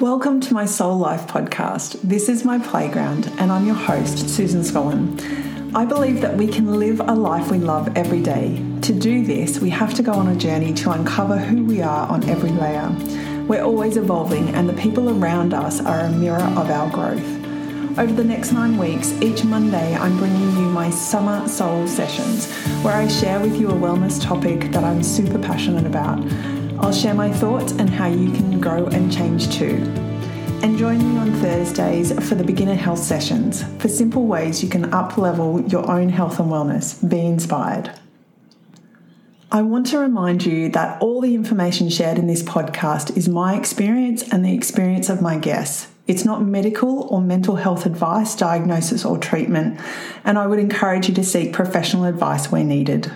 Welcome to my Soul Life podcast. This is my playground, and I'm your host, Susan Scollen. I believe that we can live a life we love every day. To do this, we have to go on a journey to uncover who we are on every layer. We're always evolving, and the people around us are a mirror of our growth. Over the next nine weeks, each Monday, I'm bringing you my Summer Soul Sessions, where I share with you a wellness topic that I'm super passionate about. I'll share my thoughts and how you can grow and change too. And join me on Thursdays for the beginner health sessions for simple ways you can up level your own health and wellness. Be inspired. I want to remind you that all the information shared in this podcast is my experience and the experience of my guests. It's not medical or mental health advice, diagnosis, or treatment, and I would encourage you to seek professional advice where needed.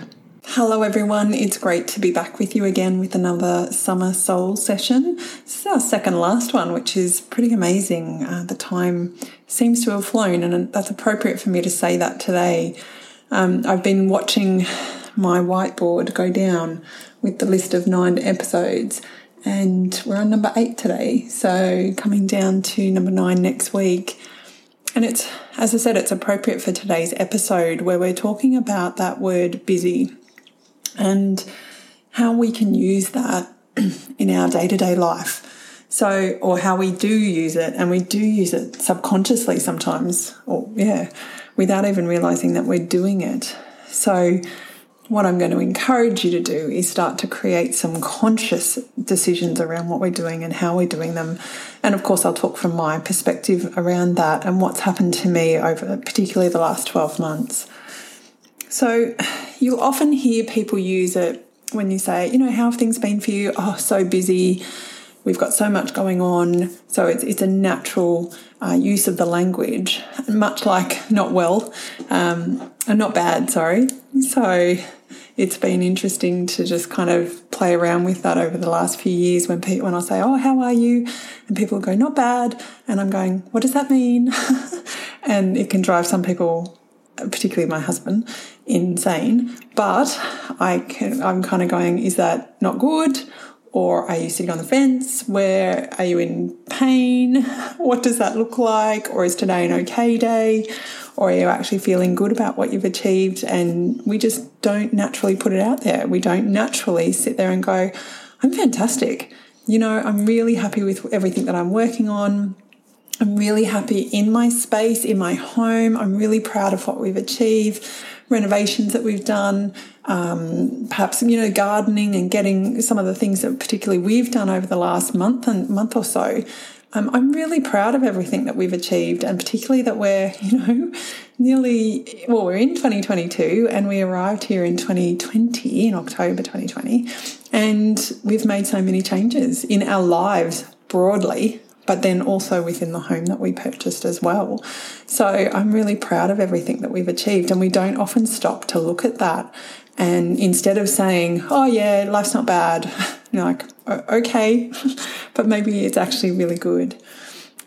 Hello, everyone. It's great to be back with you again with another Summer Soul session. This is our second last one, which is pretty amazing. Uh, the time seems to have flown, and that's appropriate for me to say that today. Um, I've been watching my whiteboard go down with the list of nine episodes, and we're on number eight today. So, coming down to number nine next week. And it's, as I said, it's appropriate for today's episode where we're talking about that word busy and how we can use that in our day to day life. So, or how we do use it, and we do use it subconsciously sometimes, or yeah, without even realizing that we're doing it. So, what I'm going to encourage you to do is start to create some conscious decisions around what we're doing and how we're doing them. And of course, I'll talk from my perspective around that and what's happened to me over particularly the last 12 months. So you'll often hear people use it when you say, you know, how have things been for you? Oh, so busy. We've got so much going on. So it's, it's a natural uh, use of the language, much like not well, um, and not bad, sorry. So it's been interesting to just kind of play around with that over the last few years when people, when I say, oh, how are you? And people go, not bad. And I'm going, what does that mean? and it can drive some people particularly my husband, insane. But I can, I'm kind of going, is that not good? Or are you sitting on the fence? Where are you in pain? What does that look like? Or is today an okay day? Or are you actually feeling good about what you've achieved? And we just don't naturally put it out there. We don't naturally sit there and go, I'm fantastic. You know, I'm really happy with everything that I'm working on. I'm really happy in my space, in my home. I'm really proud of what we've achieved, renovations that we've done, um, perhaps you know gardening and getting some of the things that particularly we've done over the last month and month or so. Um, I'm really proud of everything that we've achieved, and particularly that we're you know nearly well we're in 2022 and we arrived here in 2020 in October 2020, and we've made so many changes in our lives broadly but then also within the home that we purchased as well. So I'm really proud of everything that we've achieved, and we don't often stop to look at that. And instead of saying, oh, yeah, life's not bad, you're like, okay, but maybe it's actually really good.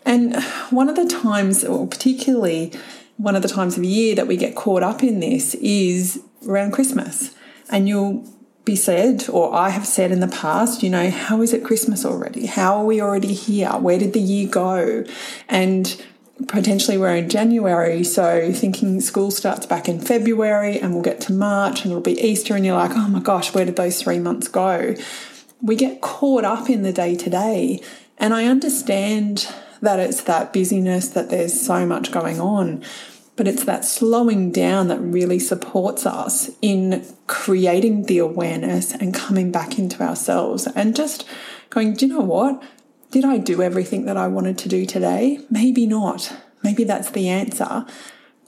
And one of the times, or particularly one of the times of year that we get caught up in this is around Christmas. And you'll be said, or I have said in the past, you know, how is it Christmas already? How are we already here? Where did the year go? And potentially we're in January, so thinking school starts back in February and we'll get to March and it'll be Easter, and you're like, oh my gosh, where did those three months go? We get caught up in the day to day. And I understand that it's that busyness, that there's so much going on but it's that slowing down that really supports us in creating the awareness and coming back into ourselves and just going, do you know what? Did I do everything that I wanted to do today? Maybe not. Maybe that's the answer.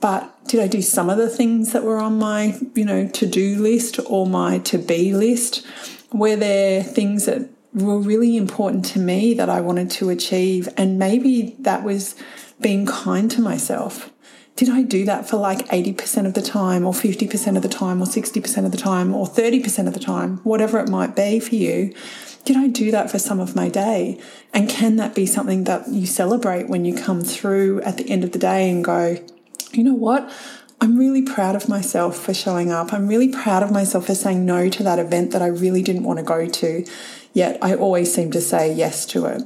But did I do some of the things that were on my, you know, to-do list or my to-be list? Were there things that were really important to me that I wanted to achieve? And maybe that was being kind to myself did I do that for like 80% of the time, or 50% of the time, or 60% of the time, or 30% of the time, whatever it might be for you? Did I do that for some of my day? And can that be something that you celebrate when you come through at the end of the day and go, you know what? I'm really proud of myself for showing up. I'm really proud of myself for saying no to that event that I really didn't want to go to, yet I always seem to say yes to it.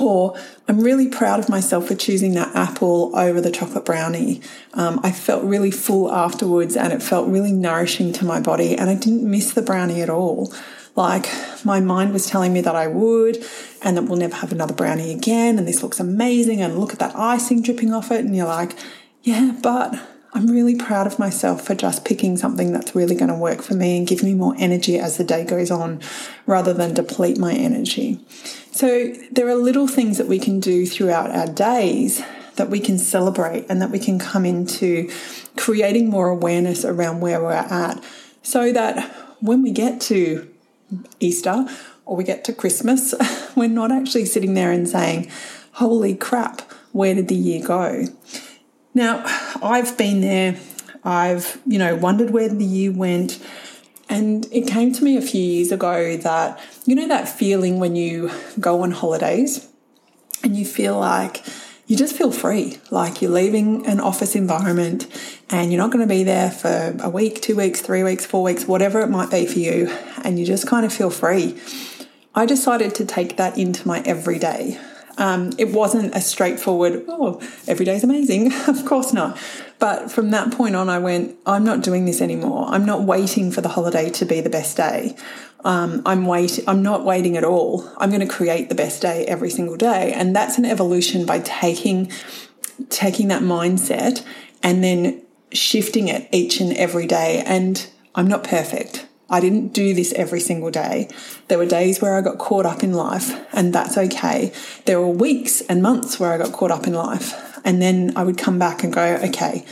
Or I'm really proud of myself for choosing that apple over the chocolate brownie. Um, I felt really full afterwards and it felt really nourishing to my body, and I didn't miss the brownie at all. Like my mind was telling me that I would, and that we'll never have another brownie again, and this looks amazing, and look at that icing dripping off it, and you're like, yeah, but I'm really proud of myself for just picking something that's really going to work for me and give me more energy as the day goes on rather than deplete my energy. So, there are little things that we can do throughout our days that we can celebrate and that we can come into creating more awareness around where we're at so that when we get to Easter or we get to Christmas, we're not actually sitting there and saying, Holy crap, where did the year go? Now, I've been there. I've, you know, wondered where the year went. And it came to me a few years ago that, you know, that feeling when you go on holidays and you feel like you just feel free, like you're leaving an office environment and you're not going to be there for a week, two weeks, three weeks, four weeks, whatever it might be for you, and you just kind of feel free. I decided to take that into my everyday. Um, it wasn't a straightforward, oh, every day's amazing. of course not. But from that point on, I went, I'm not doing this anymore. I'm not waiting for the holiday to be the best day. Um, I'm wait. I'm not waiting at all. I'm going to create the best day every single day, and that's an evolution by taking taking that mindset and then shifting it each and every day. And I'm not perfect. I didn't do this every single day. There were days where I got caught up in life, and that's okay. There were weeks and months where I got caught up in life. And then I would come back and go, okay,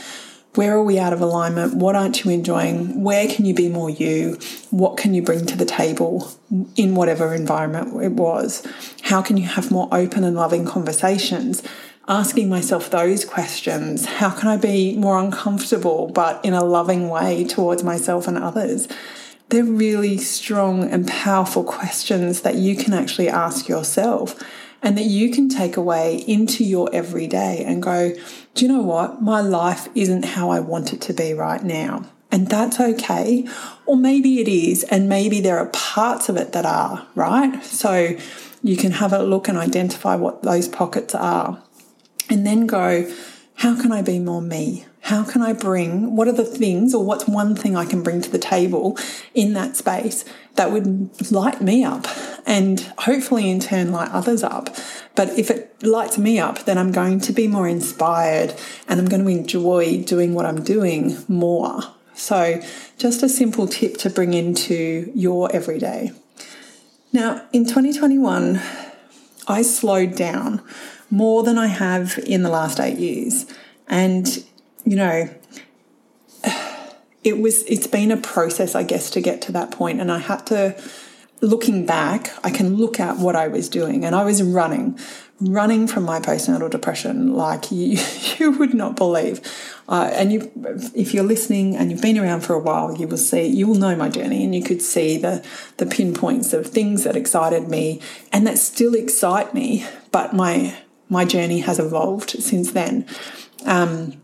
where are we out of alignment? What aren't you enjoying? Where can you be more you? What can you bring to the table in whatever environment it was? How can you have more open and loving conversations? Asking myself those questions. How can I be more uncomfortable, but in a loving way towards myself and others? They're really strong and powerful questions that you can actually ask yourself and that you can take away into your everyday and go, do you know what? My life isn't how I want it to be right now. And that's okay. Or maybe it is, and maybe there are parts of it that are, right? So you can have a look and identify what those pockets are. And then go, how can I be more me? How can I bring, what are the things, or what's one thing I can bring to the table in that space that would light me up and hopefully in turn light others up? But if it lights me up, then I'm going to be more inspired and I'm going to enjoy doing what I'm doing more. So, just a simple tip to bring into your everyday. Now, in 2021, I slowed down more than I have in the last eight years. And, you know, it was, it's been a process, I guess, to get to that point. And I had to, looking back, I can look at what I was doing. And I was running, running from my postnatal depression like you, you would not believe. Uh, and you, if you're listening and you've been around for a while, you will see, you will know my journey, and you could see the the pinpoints of things that excited me and that still excite me. But my my journey has evolved since then. Um,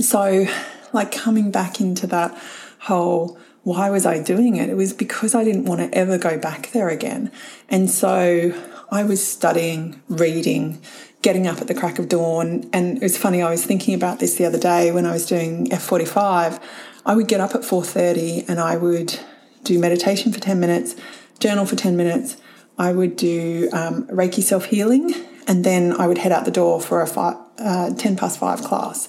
so, like coming back into that whole why was I doing it? It was because I didn't want to ever go back there again. And so I was studying, reading, getting up at the crack of dawn. And it was funny, I was thinking about this the other day when I was doing F45. I would get up at 4.30 and I would do meditation for 10 minutes, journal for 10 minutes. I would do um, Reiki self healing and then I would head out the door for a five, uh, 10 past 5 class,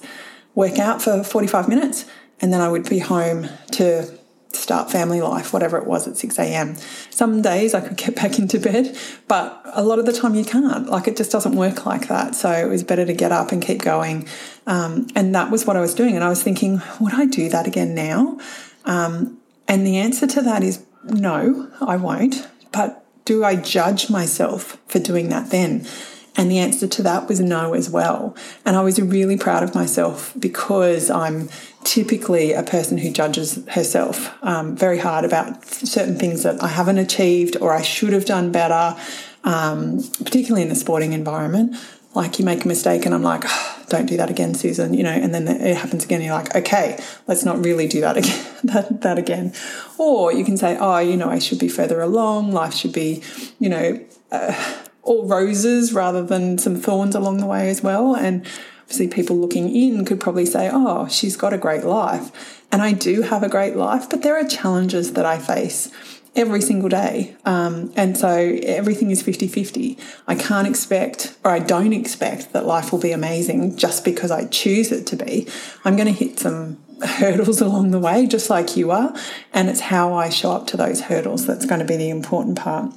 work out for 45 minutes, and then I would be home to start family life, whatever it was at 6 a.m. Some days I could get back into bed, but a lot of the time you can't. Like it just doesn't work like that. So it was better to get up and keep going. Um, and that was what I was doing. And I was thinking, would I do that again now? Um, and the answer to that is no, I won't. But do I judge myself for doing that then? And the answer to that was no as well. And I was really proud of myself because I'm typically a person who judges herself um, very hard about certain things that I haven't achieved or I should have done better, um, particularly in the sporting environment. Like you make a mistake, and I'm like, oh, don't do that again, Susan. You know, and then it happens again. And you're like, okay, let's not really do that again. that, that again. Or you can say, oh, you know, I should be further along. Life should be, you know. Uh, all roses rather than some thorns along the way as well. And obviously, people looking in could probably say, oh, she's got a great life. And I do have a great life, but there are challenges that I face every single day. Um, and so everything is 50 50. I can't expect, or I don't expect, that life will be amazing just because I choose it to be. I'm going to hit some hurdles along the way, just like you are. And it's how I show up to those hurdles that's going to be the important part.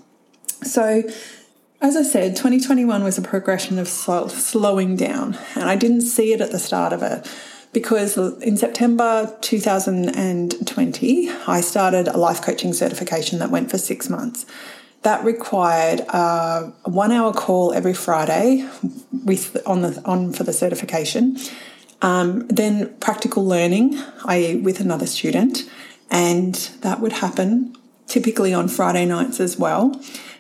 So, as I said, 2021 was a progression of slowing down, and I didn't see it at the start of it because in September 2020, I started a life coaching certification that went for six months. That required a one hour call every Friday with on the on for the certification. Um, then practical learning, i.e., with another student, and that would happen typically on Friday nights as well,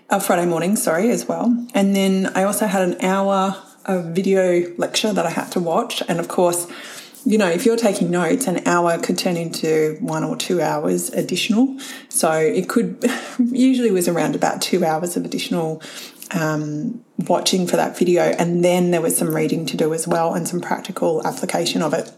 uh, Friday morning, sorry, as well. And then I also had an hour of video lecture that I had to watch, and of course you know, if you're taking notes, an hour could turn into one or two hours additional. So it could usually was around about two hours of additional um, watching for that video, and then there was some reading to do as well and some practical application of it.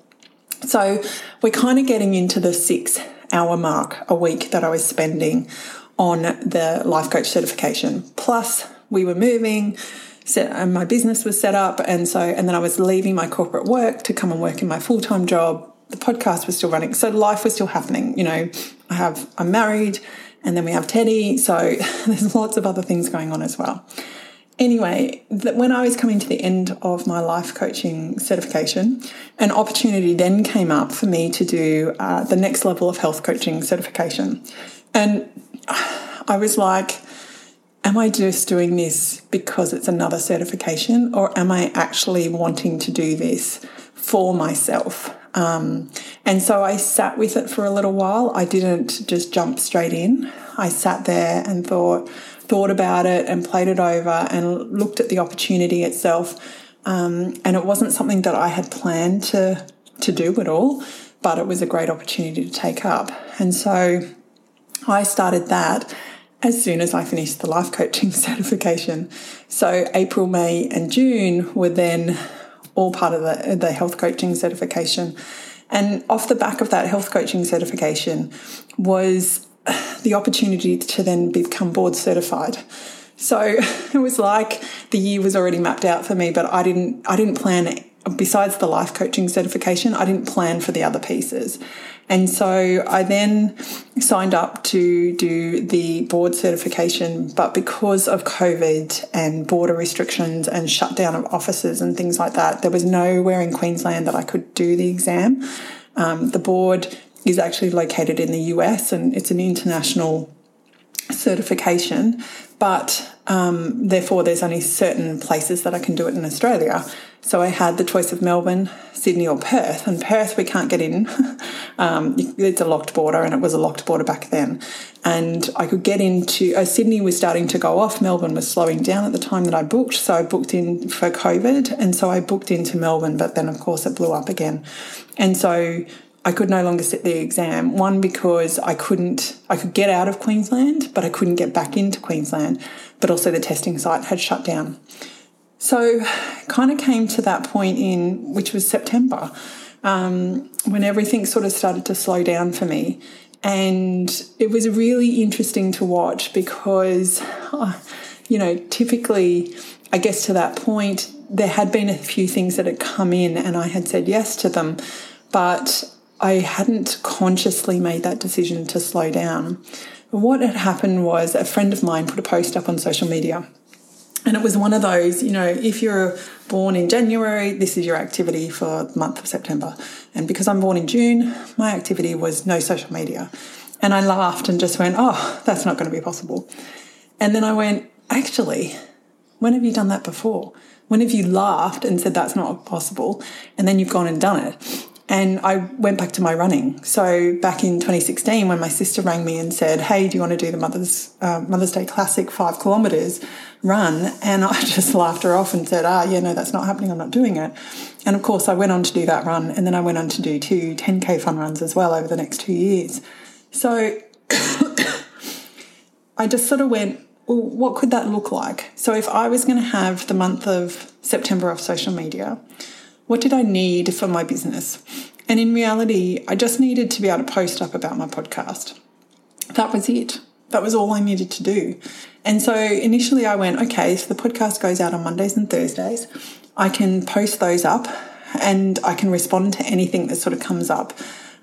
So we're kind of getting into the six hour mark a week that I was spending on the life coach certification. Plus, we were moving set, and my business was set up. And so, and then I was leaving my corporate work to come and work in my full time job. The podcast was still running. So life was still happening. You know, I have, I'm married and then we have Teddy. So there's lots of other things going on as well. Anyway, that when I was coming to the end of my life coaching certification, an opportunity then came up for me to do uh, the next level of health coaching certification. And I was like, am I just doing this because it's another certification, or am I actually wanting to do this for myself? Um, and so I sat with it for a little while. I didn't just jump straight in. I sat there and thought, thought about it and played it over and looked at the opportunity itself. Um, and it wasn't something that I had planned to to do at all, but it was a great opportunity to take up. And so I started that as soon as I finished the life coaching certification. So April, May, and June were then all part of the, the health coaching certification. And off the back of that health coaching certification was the opportunity to then become board certified. So it was like the year was already mapped out for me, but I didn't I didn't plan besides the life coaching certification, I didn't plan for the other pieces. And so I then signed up to do the board certification, but because of COVID and border restrictions and shutdown of offices and things like that, there was nowhere in Queensland that I could do the exam. Um, the board is actually located in the US and it's an international certification, but um, therefore there's only certain places that I can do it in Australia. So I had the choice of Melbourne, Sydney, or Perth. And Perth, we can't get in. um, it's a locked border, and it was a locked border back then. And I could get into uh, Sydney was starting to go off. Melbourne was slowing down at the time that I booked, so I booked in for COVID, and so I booked into Melbourne. But then, of course, it blew up again, and so I could no longer sit the exam. One because I couldn't, I could get out of Queensland, but I couldn't get back into Queensland. But also the testing site had shut down. So, kind of came to that point in which was September, um, when everything sort of started to slow down for me. And it was really interesting to watch because, uh, you know, typically, I guess to that point, there had been a few things that had come in and I had said yes to them, but I hadn't consciously made that decision to slow down. What had happened was a friend of mine put a post up on social media and it was one of those, you know, if you're born in January, this is your activity for the month of September. And because I'm born in June, my activity was no social media. And I laughed and just went, oh, that's not going to be possible. And then I went, actually, when have you done that before? When have you laughed and said that's not possible? And then you've gone and done it. And I went back to my running. So back in 2016, when my sister rang me and said, "Hey, do you want to do the Mother's uh, Mother's Day Classic five kilometers run?" and I just laughed her off and said, "Ah, yeah, no, that's not happening. I'm not doing it." And of course, I went on to do that run, and then I went on to do two 10k fun runs as well over the next two years. So I just sort of went, well, what could that look like? So, if I was going to have the month of September off social media, what did I need for my business? And in reality, I just needed to be able to post up about my podcast. That was it. That was all I needed to do. And so initially I went, okay, so the podcast goes out on Mondays and Thursdays. I can post those up and I can respond to anything that sort of comes up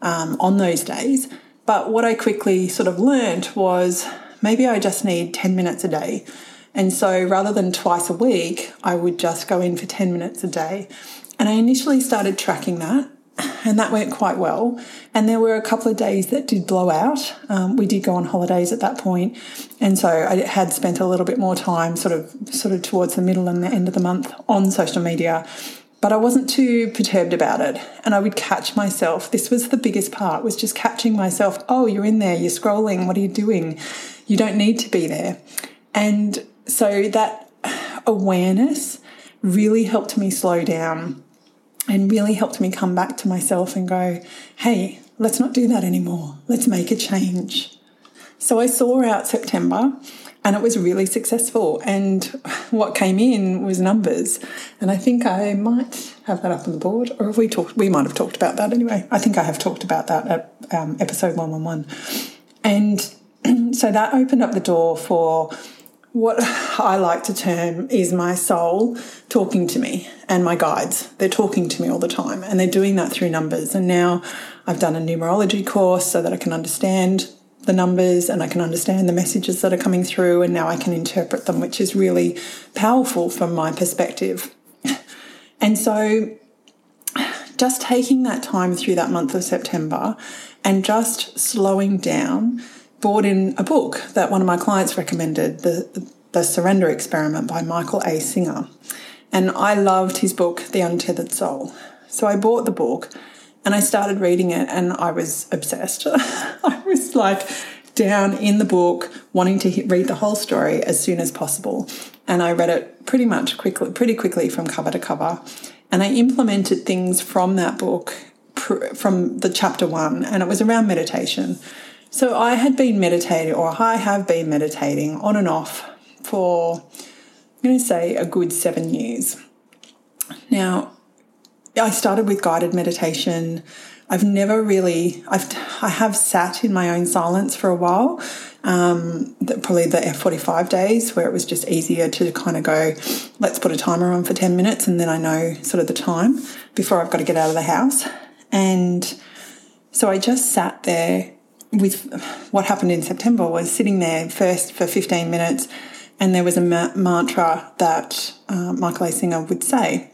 um, on those days. But what I quickly sort of learned was maybe I just need 10 minutes a day. And so rather than twice a week, I would just go in for 10 minutes a day. And I initially started tracking that and that went quite well. And there were a couple of days that did blow out. Um, we did go on holidays at that point, and so I had spent a little bit more time, sort of, sort of towards the middle and the end of the month, on social media. But I wasn't too perturbed about it, and I would catch myself. This was the biggest part: was just catching myself. Oh, you're in there. You're scrolling. What are you doing? You don't need to be there. And so that awareness really helped me slow down and really helped me come back to myself and go, hey, let's not do that anymore. Let's make a change. So I saw out September and it was really successful. And what came in was numbers. And I think I might have that up on the board, or if we talked, we might have talked about that anyway. I think I have talked about that at um, episode 111. And so that opened up the door for what I like to term is my soul talking to me and my guides. They're talking to me all the time and they're doing that through numbers. And now I've done a numerology course so that I can understand the numbers and I can understand the messages that are coming through and now I can interpret them, which is really powerful from my perspective. And so just taking that time through that month of September and just slowing down bought in a book that one of my clients recommended, the, the Surrender Experiment by Michael A. Singer. And I loved his book, The Untethered Soul. So I bought the book and I started reading it and I was obsessed. I was like down in the book, wanting to read the whole story as soon as possible. And I read it pretty much quickly, pretty quickly from cover to cover. And I implemented things from that book, from the chapter one, and it was around meditation. So I had been meditating, or I have been meditating on and off for, I'm going to say, a good seven years. Now, I started with guided meditation. I've never really, I've, I have sat in my own silence for a while, um, probably the F45 days where it was just easier to kind of go, let's put a timer on for 10 minutes and then I know sort of the time before I've got to get out of the house. And so I just sat there with what happened in September was sitting there first for 15 minutes, and there was a ma- mantra that uh, Michael A. Singer would say.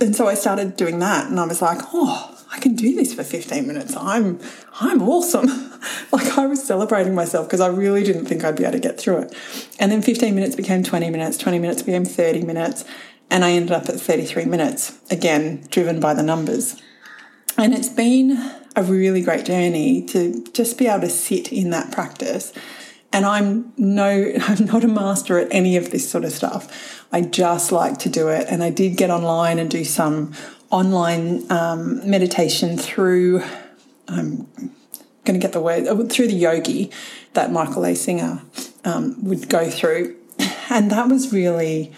And so I started doing that, and I was like, oh, I can do this for 15 minutes. I'm I'm awesome. like I was celebrating myself because I really didn't think I'd be able to get through it. And then 15 minutes became 20 minutes, 20 minutes became 30 minutes, and I ended up at 33 minutes, again, driven by the numbers. And it's been a really great journey to just be able to sit in that practice. And I'm no, I'm not a master at any of this sort of stuff. I just like to do it. And I did get online and do some online um, meditation through, I'm going to get the word, uh, through the yogi that Michael A. Singer um, would go through. And that was really,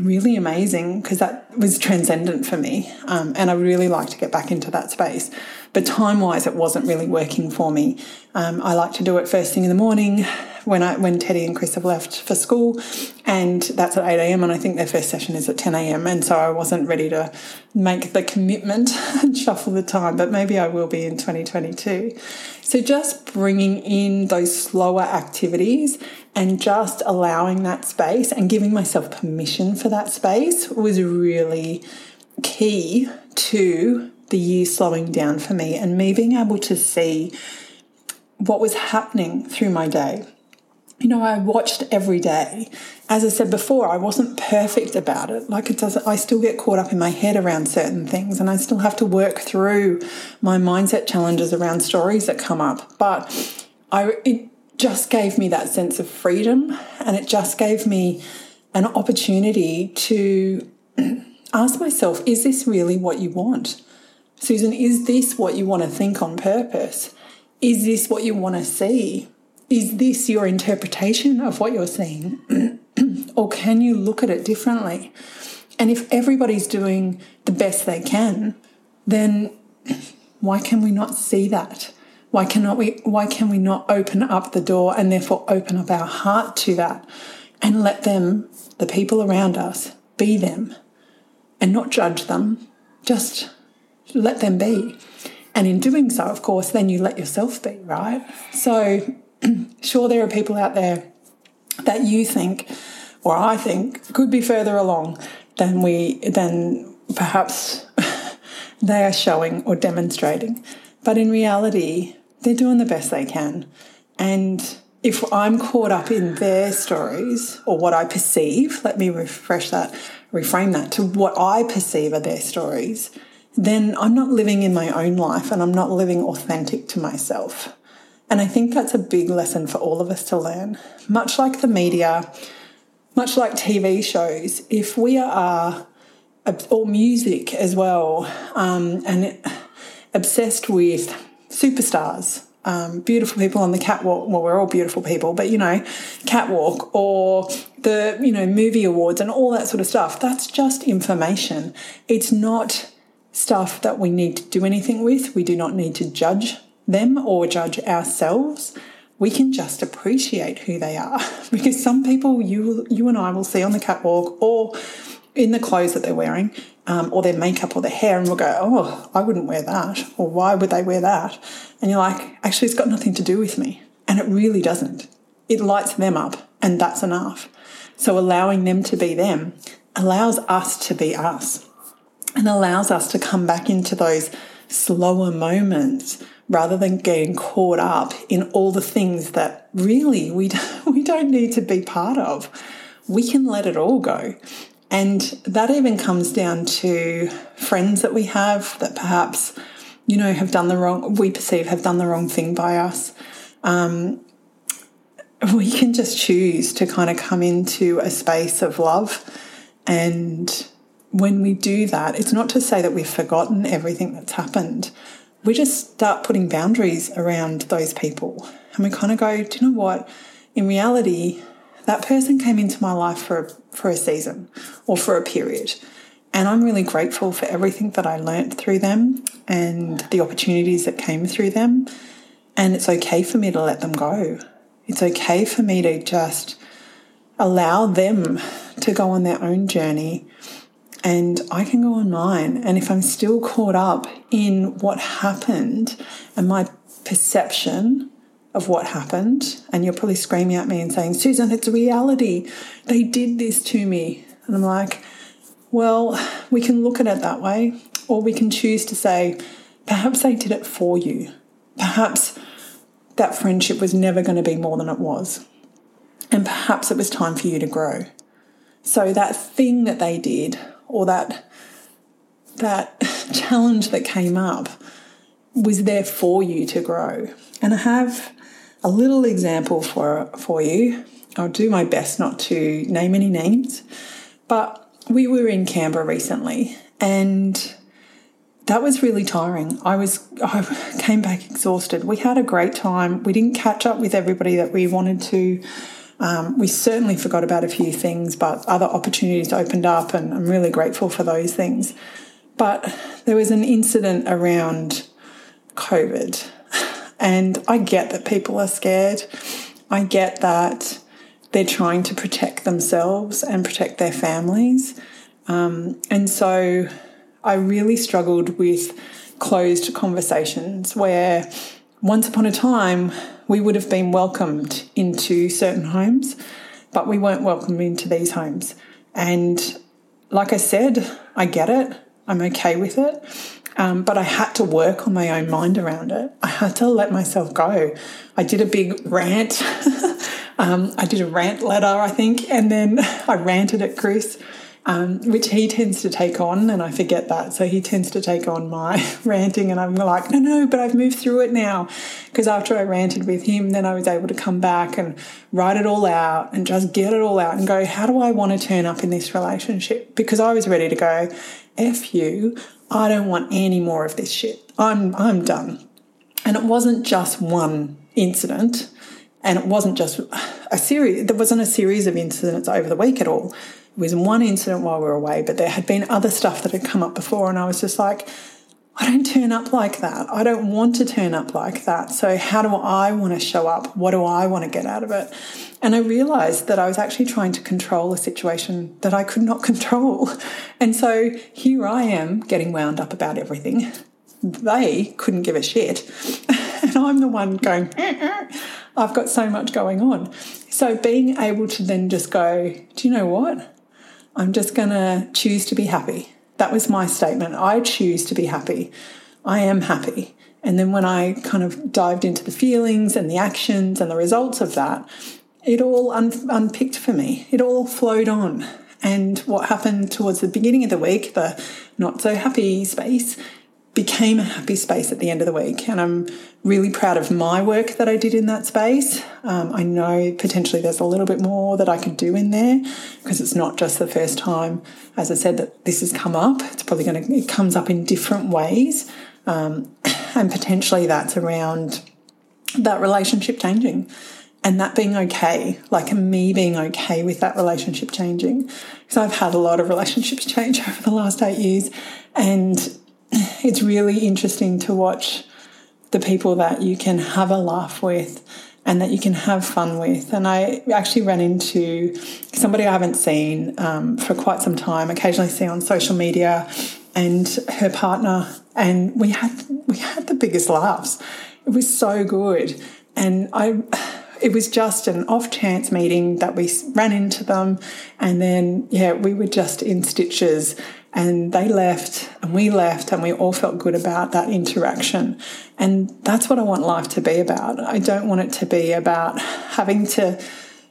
really amazing because that was transcendent for me. Um, and I really like to get back into that space. But time wise, it wasn't really working for me. Um, I like to do it first thing in the morning when I when Teddy and Chris have left for school, and that's at eight a.m. and I think their first session is at ten a.m. And so I wasn't ready to make the commitment and shuffle the time, but maybe I will be in twenty twenty two. So just bringing in those slower activities and just allowing that space and giving myself permission for that space was really key to the year slowing down for me and me being able to see what was happening through my day. You know, I watched every day. As I said before, I wasn't perfect about it. Like it does, I still get caught up in my head around certain things, and I still have to work through my mindset challenges around stories that come up. But I, it just gave me that sense of freedom, and it just gave me an opportunity to ask myself, is this really what you want? Susan, is this what you want to think on purpose? Is this what you want to see? is this your interpretation of what you're seeing? or can you look at it differently? And if everybody's doing the best they can, then why can we not see that? Why cannot we why can we not open up the door and therefore open up our heart to that and let them, the people around us, be them and not judge them, just let them be. And in doing so, of course, then you let yourself be, right? So, sure, there are people out there that you think, or I think, could be further along than we, than perhaps they are showing or demonstrating. But in reality, they're doing the best they can. And if I'm caught up in their stories or what I perceive, let me refresh that, reframe that to what I perceive are their stories, then I'm not living in my own life and I'm not living authentic to myself. And I think that's a big lesson for all of us to learn. Much like the media, much like TV shows, if we are, or music as well, um, and obsessed with superstars, um, beautiful people on the catwalk. Well, we're all beautiful people, but you know, catwalk or the you know movie awards and all that sort of stuff. That's just information. It's not stuff that we need to do anything with. We do not need to judge them or judge ourselves. We can just appreciate who they are because some people you you and I will see on the catwalk or in the clothes that they're wearing um, or their makeup or their hair and we'll go, oh, I wouldn't wear that or why would they wear that? And you're like, actually, it's got nothing to do with me. And it really doesn't. It lights them up and that's enough. So allowing them to be them allows us to be us and allows us to come back into those slower moments rather than getting caught up in all the things that really we don't, we don't need to be part of. We can let it all go. And that even comes down to friends that we have that perhaps, you know, have done the wrong, we perceive have done the wrong thing by us. Um, we can just choose to kind of come into a space of love and when we do that, it's not to say that we've forgotten everything that's happened. We just start putting boundaries around those people. And we kind of go, do you know what? In reality, that person came into my life for a, for a season or for a period. And I'm really grateful for everything that I learnt through them and the opportunities that came through them. And it's okay for me to let them go. It's okay for me to just allow them to go on their own journey and I can go on mine. And if I'm still caught up in what happened and my perception of what happened, and you're probably screaming at me and saying, Susan, it's reality. They did this to me. And I'm like, well, we can look at it that way, or we can choose to say, perhaps they did it for you. Perhaps that friendship was never going to be more than it was. And perhaps it was time for you to grow. So that thing that they did or that that challenge that came up was there for you to grow. And I have a little example for for you. I'll do my best not to name any names, but we were in Canberra recently and that was really tiring. I was I came back exhausted. We had a great time. We didn't catch up with everybody that we wanted to um, we certainly forgot about a few things, but other opportunities opened up, and I'm really grateful for those things. But there was an incident around COVID, and I get that people are scared. I get that they're trying to protect themselves and protect their families. Um, and so I really struggled with closed conversations where once upon a time we would have been welcomed into certain homes, but we weren't welcomed into these homes. And like I said, I get it. I'm okay with it. Um, but I had to work on my own mind around it. I had to let myself go. I did a big rant. um, I did a rant letter, I think, and then I ranted at Chris um, which he tends to take on, and I forget that. So he tends to take on my ranting, and I'm like, no, no, but I've moved through it now. Because after I ranted with him, then I was able to come back and write it all out and just get it all out and go, how do I want to turn up in this relationship? Because I was ready to go, F you, I don't want any more of this shit. I'm, I'm done. And it wasn't just one incident And it wasn't just a series, there wasn't a series of incidents over the week at all. It was one incident while we were away, but there had been other stuff that had come up before. And I was just like, I don't turn up like that. I don't want to turn up like that. So, how do I want to show up? What do I want to get out of it? And I realized that I was actually trying to control a situation that I could not control. And so here I am getting wound up about everything. They couldn't give a shit. And I'm the one going, I've got so much going on. So, being able to then just go, do you know what? I'm just going to choose to be happy. That was my statement. I choose to be happy. I am happy. And then when I kind of dived into the feelings and the actions and the results of that, it all un- unpicked for me. It all flowed on. And what happened towards the beginning of the week, the not so happy space, became a happy space at the end of the week. And I'm really proud of my work that I did in that space. Um, I know potentially there's a little bit more that I could do in there because it's not just the first time, as I said, that this has come up. It's probably going to, it comes up in different ways. Um, and potentially that's around that relationship changing and that being okay, like me being okay with that relationship changing. Because I've had a lot of relationships change over the last eight years, and it's really interesting to watch the people that you can have a laugh with and that you can have fun with. And I actually ran into somebody I haven't seen um, for quite some time, occasionally see on social media, and her partner, and we had we had the biggest laughs. It was so good, and I. It was just an off chance meeting that we ran into them, and then yeah, we were just in stitches and they left and we left and we all felt good about that interaction. And that's what i want life to be about. I don't want it to be about having to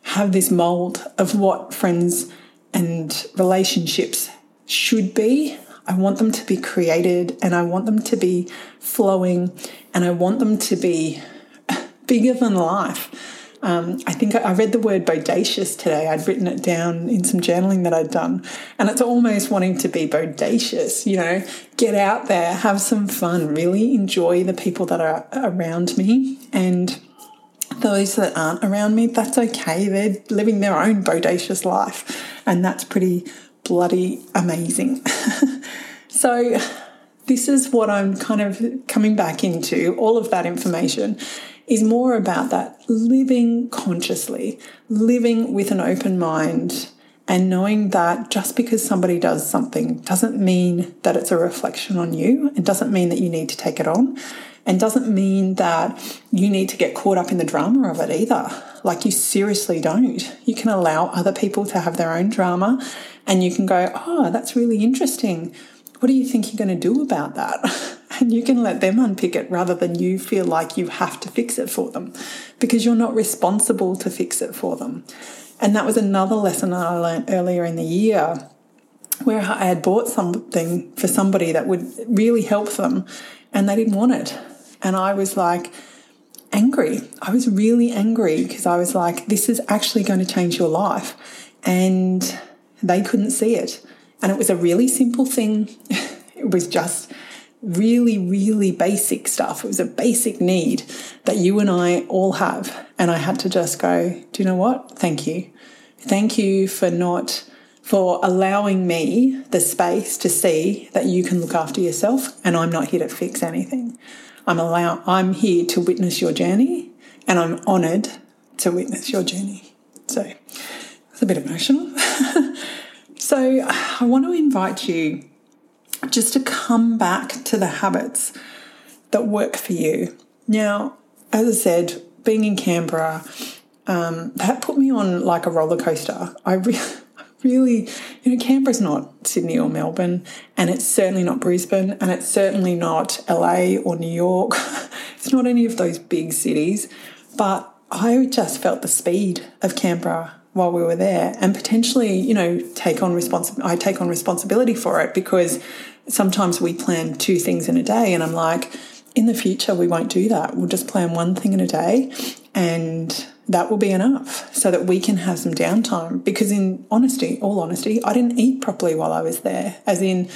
have this mold of what friends and relationships should be. I want them to be created and i want them to be flowing and i want them to be bigger than life um, I think I read the word bodacious today. I'd written it down in some journaling that I'd done. And it's almost wanting to be bodacious, you know, get out there, have some fun, really enjoy the people that are around me. And those that aren't around me, that's okay. They're living their own bodacious life. And that's pretty bloody amazing. so, this is what I'm kind of coming back into all of that information is more about that living consciously, living with an open mind, and knowing that just because somebody does something doesn't mean that it's a reflection on you. It doesn't mean that you need to take it on. And doesn't mean that you need to get caught up in the drama of it either. Like you seriously don't. You can allow other people to have their own drama and you can go, oh, that's really interesting. What do you think you're going to do about that? and you can let them unpick it rather than you feel like you have to fix it for them because you're not responsible to fix it for them. And that was another lesson I learned earlier in the year where I had bought something for somebody that would really help them and they didn't want it. And I was like, angry. I was really angry because I was like, this is actually going to change your life. And they couldn't see it. And it was a really simple thing. it was just really, really basic stuff. It was a basic need that you and I all have. And I had to just go, do you know what? Thank you. Thank you for not, for allowing me the space to see that you can look after yourself and I'm not here to fix anything. I'm allow, I'm here to witness your journey and I'm honored to witness your journey. So it's a bit emotional. so I want to invite you just to come back to the habits that work for you. Now, as I said, being in Canberra, um, that put me on like a roller coaster. I really, really, you know, Canberra's not Sydney or Melbourne, and it's certainly not Brisbane, and it's certainly not LA or New York. it's not any of those big cities, but I just felt the speed of Canberra while we were there and potentially you know take on responsi- I take on responsibility for it because sometimes we plan two things in a day and I'm like in the future we won't do that. We'll just plan one thing in a day and that will be enough so that we can have some downtime. Because in honesty all honesty I didn't eat properly while I was there as in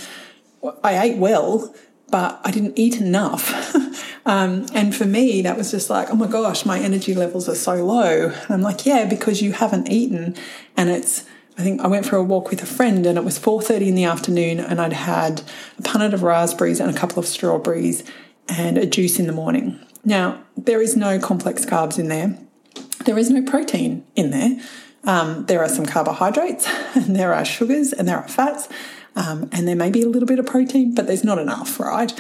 I ate well but I didn't eat enough Um, and for me, that was just like, oh my gosh, my energy levels are so low. And I'm like, yeah, because you haven't eaten. And it's, I think I went for a walk with a friend and it was 4.30 in the afternoon and I'd had a punnet of raspberries and a couple of strawberries and a juice in the morning. Now, there is no complex carbs in there. There is no protein in there. Um, there are some carbohydrates and there are sugars and there are fats um, and there may be a little bit of protein, but there's not enough, right?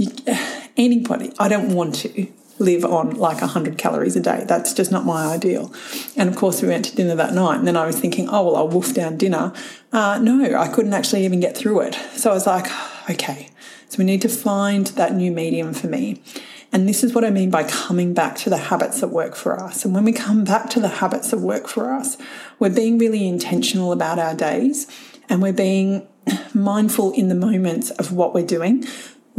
You, anybody, I don't want to live on like 100 calories a day. That's just not my ideal. And of course, we went to dinner that night, and then I was thinking, oh, well, I'll wolf down dinner. Uh, no, I couldn't actually even get through it. So I was like, okay, so we need to find that new medium for me. And this is what I mean by coming back to the habits that work for us. And when we come back to the habits that work for us, we're being really intentional about our days and we're being mindful in the moments of what we're doing,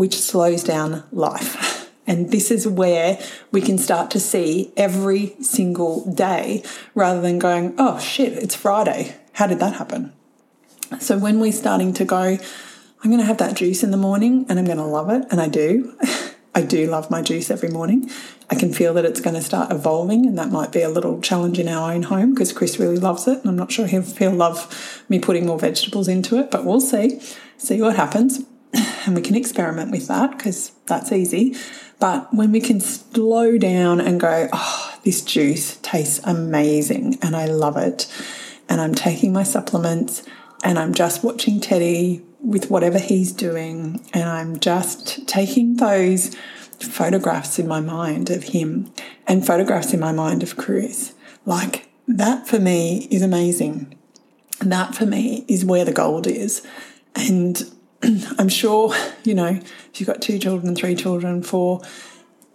which slows down life. And this is where we can start to see every single day rather than going, oh shit, it's Friday. How did that happen? So when we're starting to go, I'm going to have that juice in the morning and I'm going to love it, and I do. I do love my juice every morning. I can feel that it's going to start evolving, and that might be a little challenge in our own home because Chris really loves it. And I'm not sure he'll, he'll love me putting more vegetables into it, but we'll see. See what happens. And we can experiment with that because that's easy. But when we can slow down and go, oh, this juice tastes amazing and I love it, and I'm taking my supplements and I'm just watching Teddy with whatever he's doing, and I'm just taking those photographs in my mind of him and photographs in my mind of Chris. Like that for me is amazing. That for me is where the gold is. And I'm sure, you know, if you've got two children, three children, four,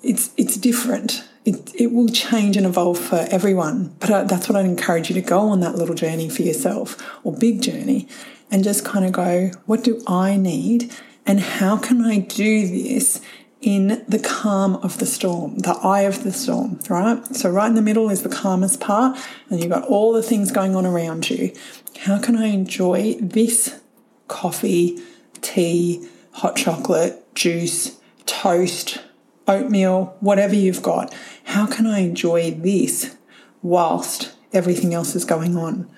it's it's different. It, it will change and evolve for everyone. But uh, that's what I'd encourage you to go on that little journey for yourself or big journey and just kind of go, what do I need? And how can I do this in the calm of the storm, the eye of the storm, right? So, right in the middle is the calmest part, and you've got all the things going on around you. How can I enjoy this coffee, tea, hot chocolate, juice, toast, oatmeal, whatever you've got? How can I enjoy this whilst everything else is going on?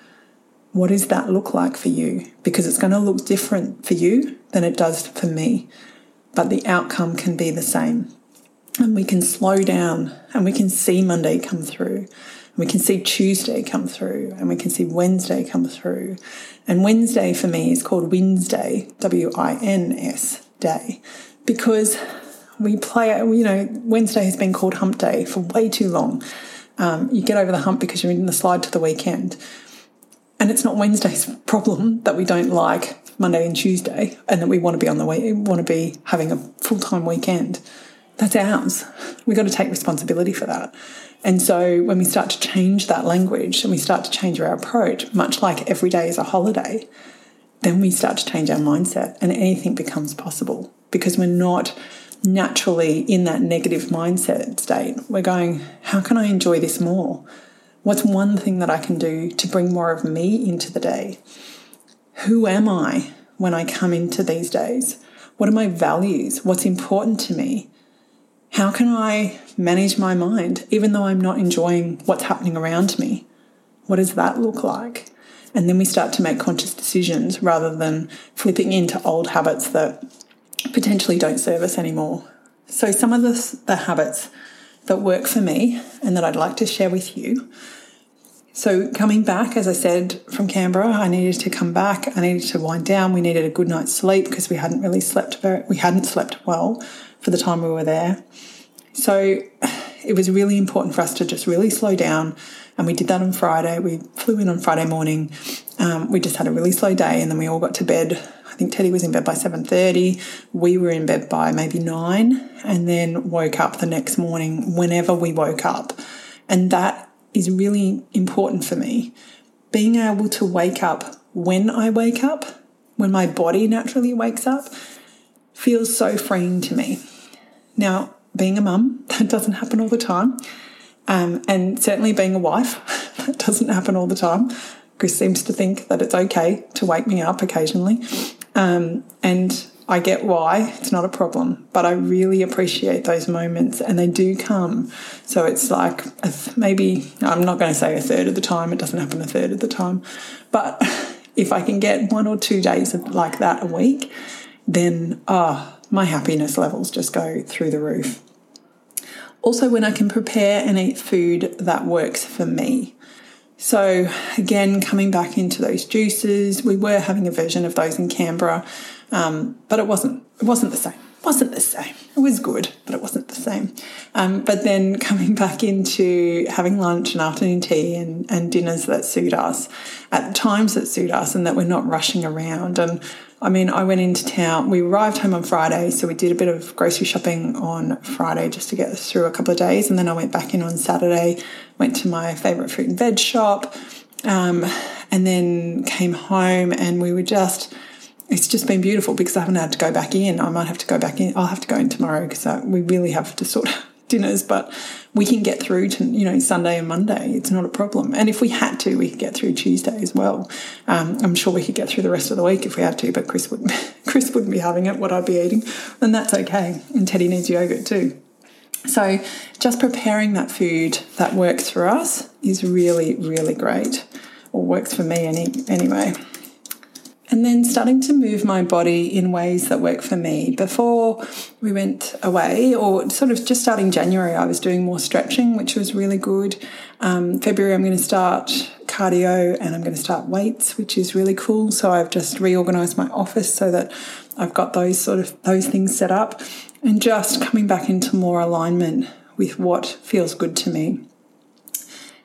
what does that look like for you? Because it's going to look different for you than it does for me, but the outcome can be the same. And we can slow down and we can see Monday come through. We can see Tuesday come through and we can see Wednesday come through. And Wednesday for me is called Wednesday, W I N S day, because we play, you know, Wednesday has been called hump day for way too long. Um, you get over the hump because you're in the slide to the weekend. And it's not Wednesday's problem that we don't like Monday and Tuesday and that we want to be on the way, want to be having a full time weekend. That's ours. We've got to take responsibility for that. And so when we start to change that language and we start to change our approach, much like every day is a holiday, then we start to change our mindset and anything becomes possible because we're not naturally in that negative mindset state. We're going, how can I enjoy this more? What's one thing that I can do to bring more of me into the day? Who am I when I come into these days? What are my values? What's important to me? How can I manage my mind even though I'm not enjoying what's happening around me? What does that look like? And then we start to make conscious decisions rather than flipping into old habits that potentially don't serve us anymore. So, some of the, the habits that work for me and that I'd like to share with you. So, coming back, as I said, from Canberra, I needed to come back. I needed to wind down. We needed a good night's sleep because we hadn't really slept very, we hadn't slept well for the time we were there. So, it was really important for us to just really slow down. And we did that on Friday. We flew in on Friday morning. Um, we just had a really slow day, and then we all got to bed I think Teddy was in bed by 7:30. We were in bed by maybe 9 and then woke up the next morning whenever we woke up. And that is really important for me. Being able to wake up when I wake up, when my body naturally wakes up, feels so freeing to me. Now, being a mum, that doesn't happen all the time. Um, and certainly being a wife, that doesn't happen all the time. Chris seems to think that it's okay to wake me up occasionally. Um, and I get why, it's not a problem, but I really appreciate those moments and they do come. So it's like maybe, I'm not going to say a third of the time, it doesn't happen a third of the time, but if I can get one or two days of like that a week, then ah, oh, my happiness levels just go through the roof. Also, when I can prepare and eat food that works for me. So, again, coming back into those juices, we were having a version of those in Canberra, um, but it wasn't it wasn't the same. Wasn't the same. It was good, but it wasn't the same. Um, but then coming back into having lunch and afternoon tea and, and dinners that suit us at times that suit us and that we're not rushing around and I mean, I went into town. We arrived home on Friday, so we did a bit of grocery shopping on Friday just to get us through a couple of days. And then I went back in on Saturday, went to my favourite fruit and veg shop, um, and then came home. And we were just, it's just been beautiful because I haven't had to go back in. I might have to go back in. I'll have to go in tomorrow because we really have to sort of dinners, but we can get through to you know Sunday and Monday. It's not a problem. And if we had to, we could get through Tuesday as well. Um, I'm sure we could get through the rest of the week if we had to. But Chris would Chris wouldn't be having it. What I'd be eating, and that's okay. And Teddy needs yogurt too. So just preparing that food that works for us is really really great, or works for me any anyway. And then starting to move my body in ways that work for me. Before we went away, or sort of just starting January, I was doing more stretching, which was really good. Um, February, I'm going to start cardio and I'm going to start weights, which is really cool. So I've just reorganized my office so that I've got those sort of those things set up and just coming back into more alignment with what feels good to me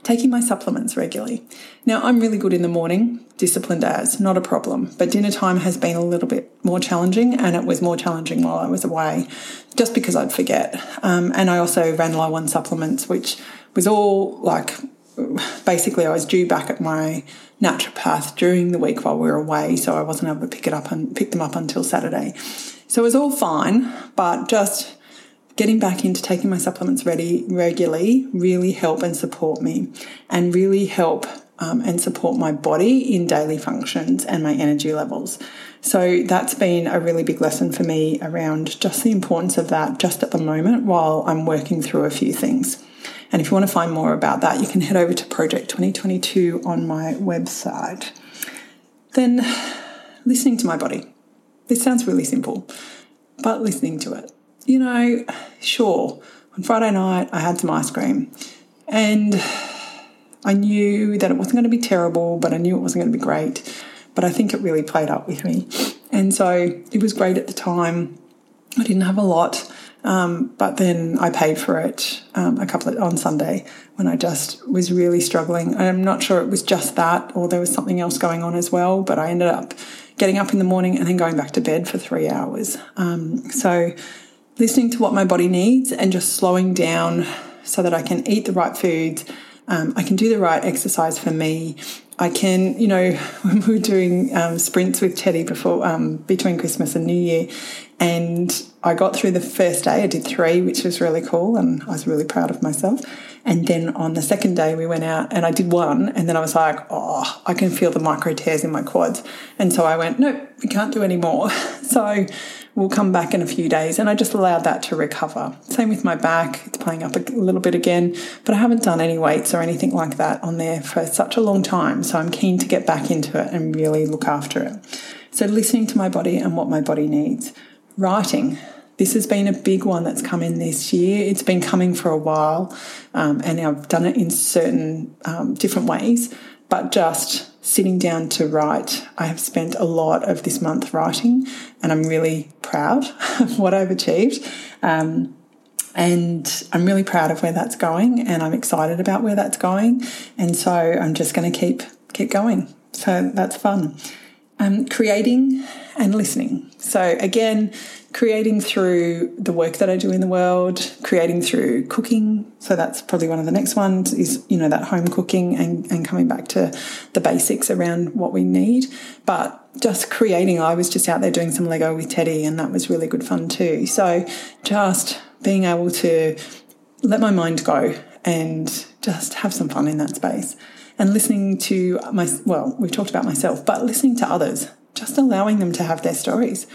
taking my supplements regularly. Now, I'm really good in the morning, disciplined as, not a problem, but dinner time has been a little bit more challenging, and it was more challenging while I was away just because I'd forget. Um, and I also ran low on supplements, which was all like basically I was due back at my naturopath during the week while we were away, so I wasn't able to pick it up and pick them up until Saturday. So it was all fine, but just getting back into taking my supplements ready regularly really help and support me and really help um, and support my body in daily functions and my energy levels. So that's been a really big lesson for me around just the importance of that just at the moment while I'm working through a few things. And if you want to find more about that, you can head over to Project 2022 on my website. Then listening to my body. This sounds really simple, but listening to it you know, sure, on Friday night I had some ice cream and I knew that it wasn't going to be terrible, but I knew it wasn't going to be great. But I think it really played up with me. And so it was great at the time. I didn't have a lot, um, but then I paid for it um, a couple of, on Sunday when I just was really struggling. I'm not sure it was just that or there was something else going on as well, but I ended up getting up in the morning and then going back to bed for three hours. Um, so listening to what my body needs and just slowing down so that I can eat the right foods. Um, I can do the right exercise for me. I can, you know, when we were doing um, sprints with Teddy before, um, between Christmas and New Year, and I got through the first day, I did three, which was really cool, and I was really proud of myself. And then on the second day, we went out and I did one, and then I was like, oh, I can feel the micro tears in my quads. And so I went, nope, we can't do any more. so we'll come back in a few days. And I just allowed that to recover. Same with my back, it's playing up a little bit again, but I haven't done any weights or anything like that on there for such a long time. So I'm keen to get back into it and really look after it. So listening to my body and what my body needs. Writing. This has been a big one that's come in this year. It's been coming for a while, um, and I've done it in certain um, different ways, but just sitting down to write. I have spent a lot of this month writing, and I'm really proud of what I've achieved. Um, and I'm really proud of where that's going, and I'm excited about where that's going. And so I'm just going to keep keep going. So that's fun. Um, creating and listening. So again, creating through the work that I do in the world, creating through cooking. So that's probably one of the next ones is, you know, that home cooking and, and coming back to the basics around what we need. But just creating, I was just out there doing some Lego with Teddy and that was really good fun too. So just being able to let my mind go and just have some fun in that space and listening to my, well, we've talked about myself, but listening to others, just allowing them to have their stories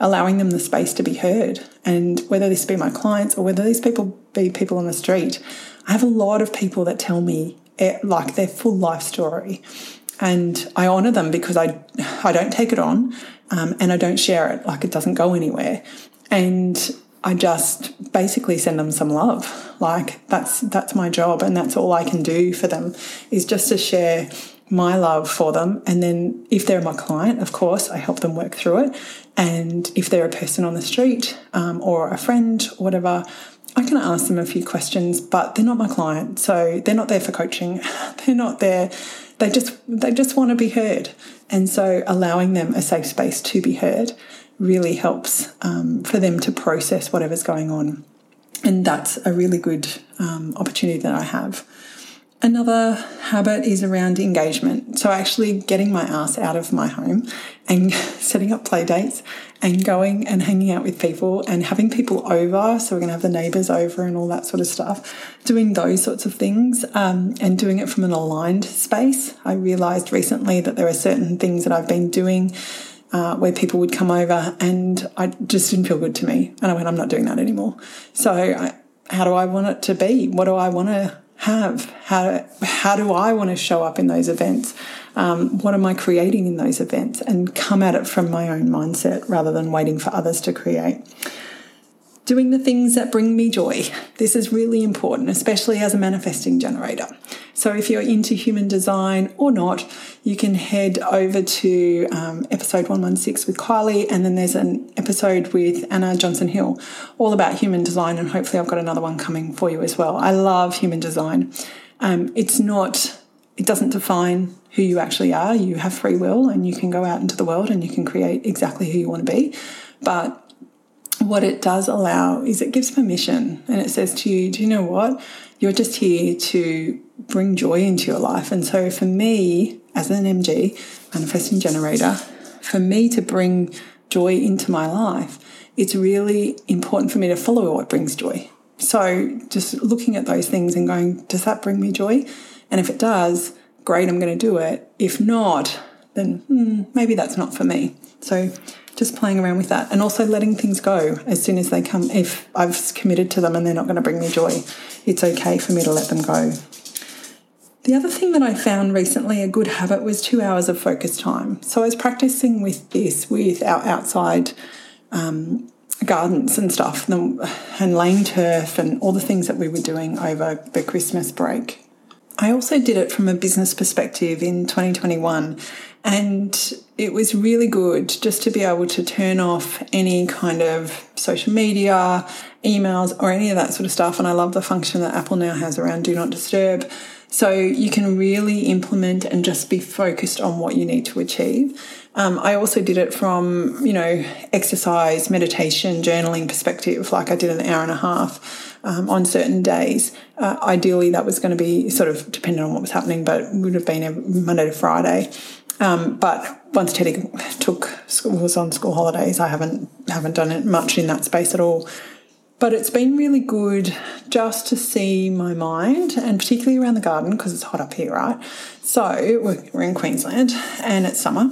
allowing them the space to be heard. And whether this be my clients or whether these people be people on the street, I have a lot of people that tell me it, like their full life story. And I honor them because I, I don't take it on um, and I don't share it, like it doesn't go anywhere. And I just basically send them some love. Like that's that's my job and that's all I can do for them is just to share my love for them. And then if they're my client, of course, I help them work through it. And if they're a person on the street um, or a friend whatever, I can ask them a few questions, but they're not my client. So they're not there for coaching. They're not there. They just they just want to be heard. And so allowing them a safe space to be heard really helps um, for them to process whatever's going on. And that's a really good um, opportunity that I have. Another habit is around engagement. So, actually getting my ass out of my home and setting up play dates and going and hanging out with people and having people over. So, we're going to have the neighbours over and all that sort of stuff. Doing those sorts of things um, and doing it from an aligned space. I realised recently that there are certain things that I've been doing uh, where people would come over and I just didn't feel good to me. And I went, I'm not doing that anymore. So, I, how do I want it to be? What do I want to have? How, how do I want to show up in those events? Um, what am I creating in those events? And come at it from my own mindset rather than waiting for others to create doing the things that bring me joy. This is really important, especially as a manifesting generator. So, if you're into human design or not, you can head over to um, episode 116 with Kylie, and then there's an episode with Anna Johnson Hill all about human design, and hopefully, I've got another one coming for you as well. I love human design. Um, it's not, it doesn't define who you actually are. You have free will, and you can go out into the world and you can create exactly who you want to be. But what it does allow is it gives permission and it says to you, do you know what? You're just here to bring joy into your life. And so for me, as an MG, manifesting generator, for me to bring joy into my life, it's really important for me to follow what brings joy. So just looking at those things and going, does that bring me joy? And if it does, great, I'm going to do it. If not, then hmm, maybe that's not for me. So just playing around with that and also letting things go as soon as they come. If I've committed to them and they're not going to bring me joy, it's okay for me to let them go. The other thing that I found recently a good habit was two hours of focus time. So I was practicing with this with our outside um, gardens and stuff and laying turf and all the things that we were doing over the Christmas break. I also did it from a business perspective in 2021 and it was really good just to be able to turn off any kind of social media, emails, or any of that sort of stuff. And I love the function that Apple now has around Do Not Disturb. So you can really implement and just be focused on what you need to achieve. Um, I also did it from, you know, exercise, meditation, journaling perspective. Like I did an hour and a half um, on certain days. Uh, ideally, that was going to be sort of dependent on what was happening, but would have been Monday to Friday. Um, but once Teddy took was on school holidays, I haven't haven't done it much in that space at all. But it's been really good just to see my mind, and particularly around the garden because it's hot up here, right? So we're in Queensland and it's summer.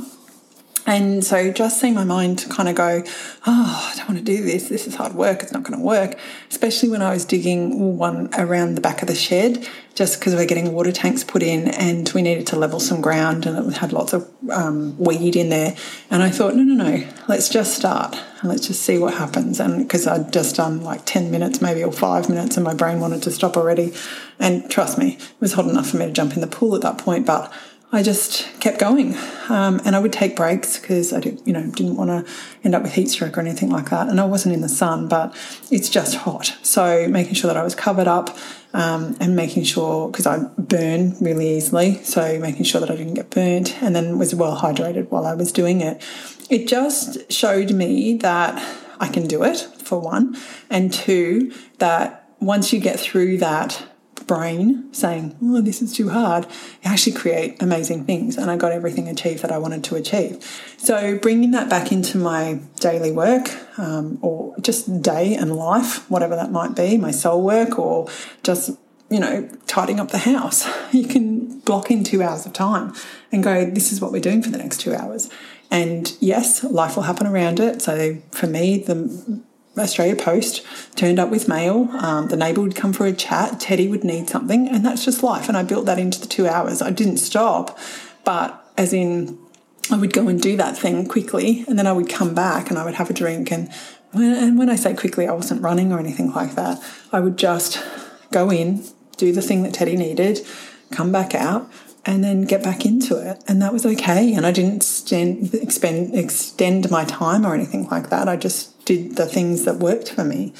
And so just seeing my mind kind of go, oh, I don't want to do this. This is hard work. It's not going to work. Especially when I was digging one around the back of the shed, just because we're getting water tanks put in and we needed to level some ground and it had lots of um, weed in there. And I thought, no, no, no, let's just start and let's just see what happens. And because I'd just done like 10 minutes, maybe, or five minutes, and my brain wanted to stop already. And trust me, it was hot enough for me to jump in the pool at that point, but I just kept going. Um, and I would take breaks because I did, you know, didn't want to end up with heat stroke or anything like that. And I wasn't in the sun, but it's just hot. So making sure that I was covered up um, and making sure, because I burn really easily, so making sure that I didn't get burnt and then was well hydrated while I was doing it. It just showed me that I can do it, for one, and two, that once you get through that brain saying, oh, this is too hard, you actually create amazing things. And I got everything achieved that I wanted to achieve. So bringing that back into my daily work um, or just day and life, whatever that might be, my soul work or just you know, tidying up the house. You can block in two hours of time and go, this is what we're doing for the next two hours. And yes, life will happen around it. So for me, the Australia Post turned up with mail. Um, the neighbour would come for a chat. Teddy would need something, and that's just life. And I built that into the two hours. I didn't stop, but as in, I would go and do that thing quickly, and then I would come back and I would have a drink. And when, and when I say quickly, I wasn't running or anything like that. I would just go in, do the thing that Teddy needed, come back out, and then get back into it. And that was okay. And I didn't extend, extend my time or anything like that. I just did the things that worked for me.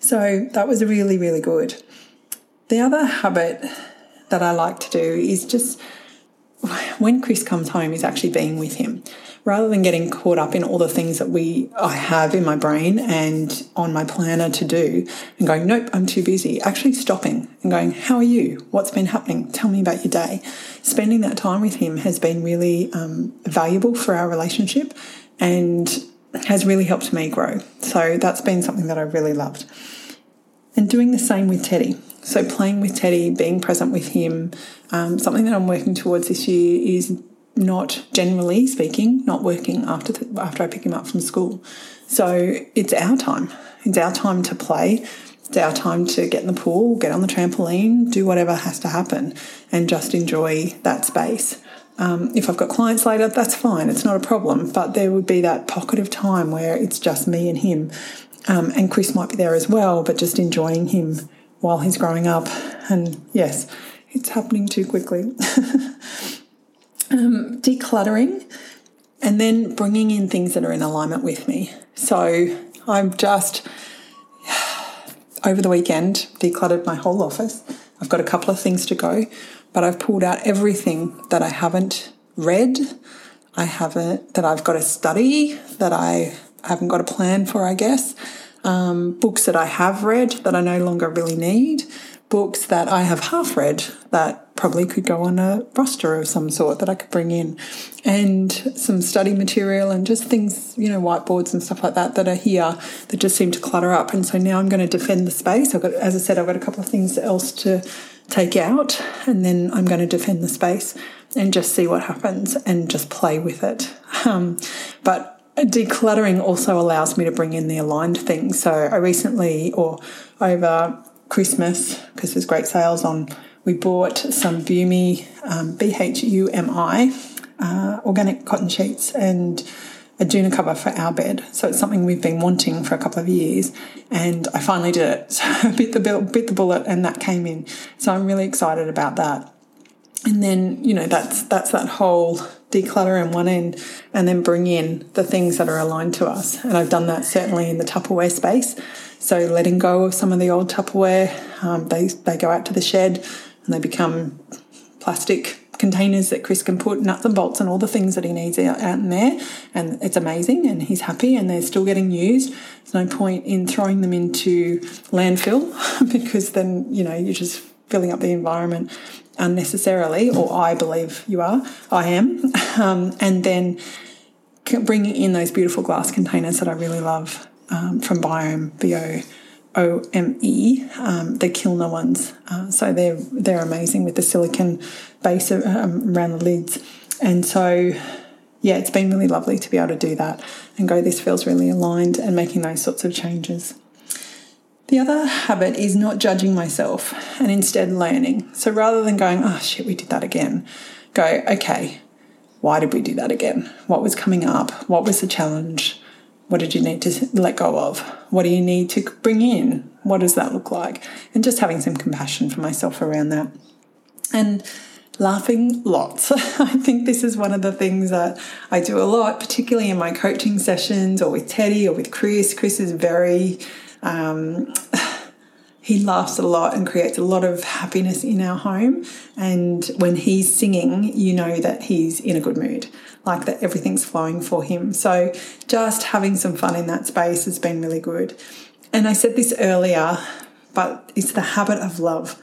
So that was really, really good. The other habit that I like to do is just when Chris comes home, is actually being with him rather than getting caught up in all the things that we I have in my brain and on my planner to do and going, nope, I'm too busy. Actually stopping and going, how are you? What's been happening? Tell me about your day. Spending that time with him has been really um, valuable for our relationship and has really helped me grow. So that's been something that I really loved. And doing the same with Teddy. So playing with Teddy, being present with him, um, something that I'm working towards this year is not generally speaking not working after after I pick him up from school. So it's our time. It's our time to play. It's our time to get in the pool, get on the trampoline, do whatever has to happen, and just enjoy that space. Um, if I've got clients later, that's fine. It's not a problem. But there would be that pocket of time where it's just me and him. Um, and Chris might be there as well, but just enjoying him while he's growing up. And yes, it's happening too quickly. um, decluttering and then bringing in things that are in alignment with me. So I'm just over the weekend decluttered my whole office. I've got a couple of things to go, but I've pulled out everything that I haven't read. I haven't that I've got to study that I haven't got a plan for, I guess. Um, books that I have read that I no longer really need. Books that I have half read that probably could go on a roster of some sort that I could bring in, and some study material and just things, you know, whiteboards and stuff like that that are here that just seem to clutter up. And so now I'm going to defend the space. I've got, as I said, I've got a couple of things else to take out, and then I'm going to defend the space and just see what happens and just play with it. Um, but decluttering also allows me to bring in the aligned things. So I recently, or over Christmas, because there's great sales on we bought some Bhumi, um, B-H-U-M-I, uh, organic cotton sheets and a Doona cover for our bed. So it's something we've been wanting for a couple of years, and I finally did it. So I bit the bit the bullet, and that came in. So I'm really excited about that. And then you know that's that's that whole declutter in one end, and then bring in the things that are aligned to us. And I've done that certainly in the Tupperware space. So letting go of some of the old Tupperware, um, they they go out to the shed and they become plastic containers that Chris can put nuts and bolts and all the things that he needs out, out in there. And it's amazing and he's happy and they're still getting used. There's no point in throwing them into landfill because then, you know, you're just filling up the environment unnecessarily, or I believe you are. I am. Um, and then bringing in those beautiful glass containers that I really love um, from Biome, Bio O M E, um, the Kilner ones. Uh, so they're they're amazing with the silicon base um, around the lids, and so yeah, it's been really lovely to be able to do that and go. This feels really aligned and making those sorts of changes. The other habit is not judging myself and instead learning. So rather than going, oh shit, we did that again, go, okay, why did we do that again? What was coming up? What was the challenge? What did you need to let go of? What do you need to bring in? What does that look like? And just having some compassion for myself around that. And laughing lots. I think this is one of the things that I do a lot, particularly in my coaching sessions or with Teddy or with Chris. Chris is very, um, he laughs a lot and creates a lot of happiness in our home. And when he's singing, you know that he's in a good mood like that everything's flowing for him. So just having some fun in that space has been really good. And I said this earlier, but it's the habit of love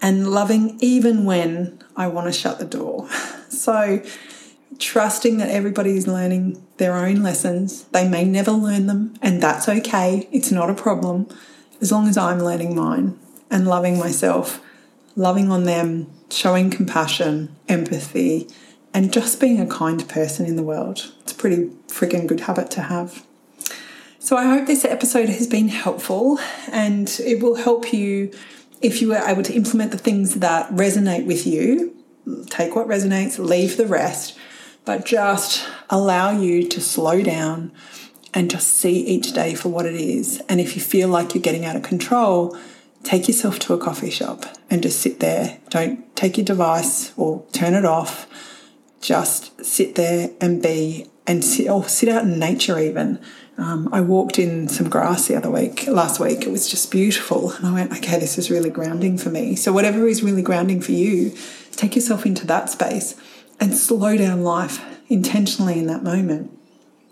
and loving even when I want to shut the door. So trusting that everybody is learning their own lessons. They may never learn them, and that's okay. It's not a problem as long as I'm learning mine and loving myself, loving on them, showing compassion, empathy, and just being a kind person in the world. It's a pretty freaking good habit to have. So I hope this episode has been helpful and it will help you if you were able to implement the things that resonate with you. Take what resonates, leave the rest, but just allow you to slow down and just see each day for what it is. And if you feel like you're getting out of control, take yourself to a coffee shop and just sit there. Don't take your device or turn it off. Just sit there and be and sit or sit out in nature even. Um, I walked in some grass the other week, last week. It was just beautiful. And I went, okay, this is really grounding for me. So, whatever is really grounding for you, take yourself into that space and slow down life intentionally in that moment.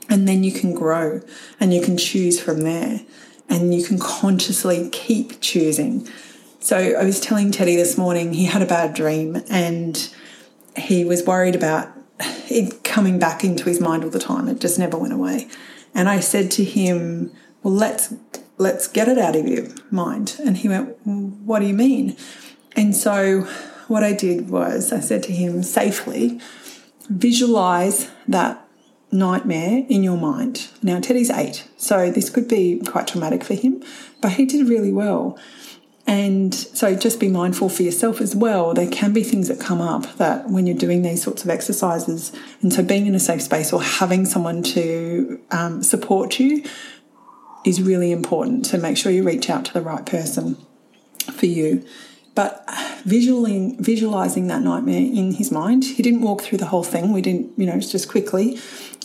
And then you can grow and you can choose from there and you can consciously keep choosing. So I was telling Teddy this morning, he had a bad dream and he was worried about it coming back into his mind all the time. It just never went away. And I said to him, Well, let's let's get it out of your mind. And he went, What do you mean? And so what I did was I said to him safely, visualize that nightmare in your mind. Now, Teddy's eight, so this could be quite traumatic for him, but he did really well. And so just be mindful for yourself as well. There can be things that come up that when you're doing these sorts of exercises, and so being in a safe space or having someone to um, support you is really important. So make sure you reach out to the right person for you. But visually, visualizing that nightmare in his mind, he didn't walk through the whole thing. We didn't, you know, it's just quickly.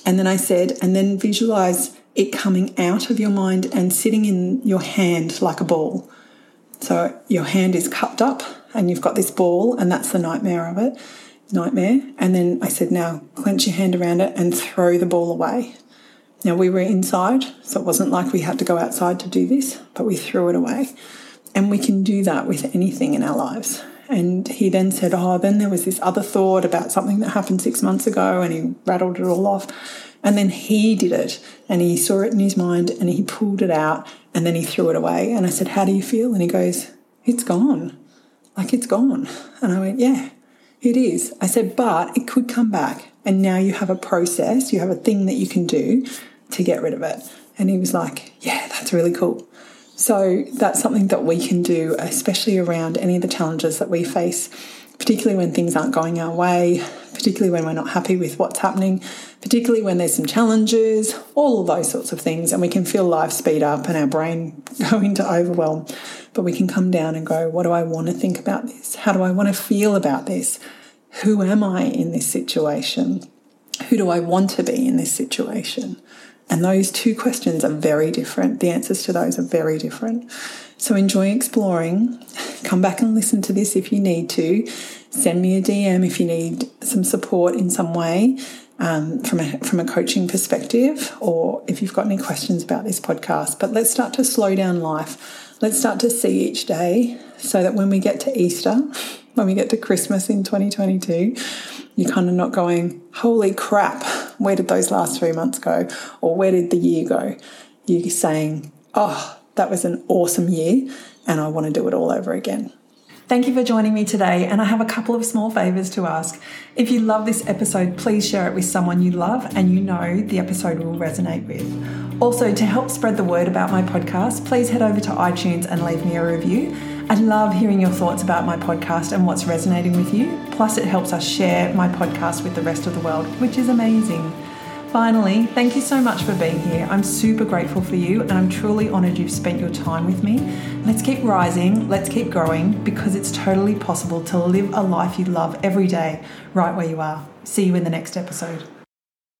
And then I said, and then visualize it coming out of your mind and sitting in your hand like a ball. So your hand is cupped up and you've got this ball, and that's the nightmare of it. Nightmare. And then I said, now clench your hand around it and throw the ball away. Now we were inside, so it wasn't like we had to go outside to do this, but we threw it away. And we can do that with anything in our lives. And he then said, Oh, then there was this other thought about something that happened six months ago, and he rattled it all off. And then he did it, and he saw it in his mind, and he pulled it out, and then he threw it away. And I said, How do you feel? And he goes, It's gone. Like it's gone. And I went, Yeah, it is. I said, But it could come back. And now you have a process, you have a thing that you can do to get rid of it. And he was like, Yeah, that's really cool. So that's something that we can do, especially around any of the challenges that we face, particularly when things aren't going our way, particularly when we're not happy with what's happening, particularly when there's some challenges, all of those sorts of things. And we can feel life speed up and our brain go into overwhelm. But we can come down and go, what do I want to think about this? How do I want to feel about this? Who am I in this situation? Who do I want to be in this situation? And those two questions are very different. The answers to those are very different. So enjoy exploring. Come back and listen to this if you need to. Send me a DM if you need some support in some way um, from a from a coaching perspective, or if you've got any questions about this podcast. But let's start to slow down life. Let's start to see each day so that when we get to Easter, when we get to Christmas in 2022, you're kind of not going, holy crap, where did those last three months go? Or where did the year go? You're saying, oh, that was an awesome year and I want to do it all over again. Thank you for joining me today, and I have a couple of small favours to ask. If you love this episode, please share it with someone you love and you know the episode will resonate with. Also, to help spread the word about my podcast, please head over to iTunes and leave me a review. I love hearing your thoughts about my podcast and what's resonating with you. Plus, it helps us share my podcast with the rest of the world, which is amazing. Finally, thank you so much for being here. I'm super grateful for you and I'm truly honored you've spent your time with me. Let's keep rising, let's keep growing because it's totally possible to live a life you love every day, right where you are. See you in the next episode.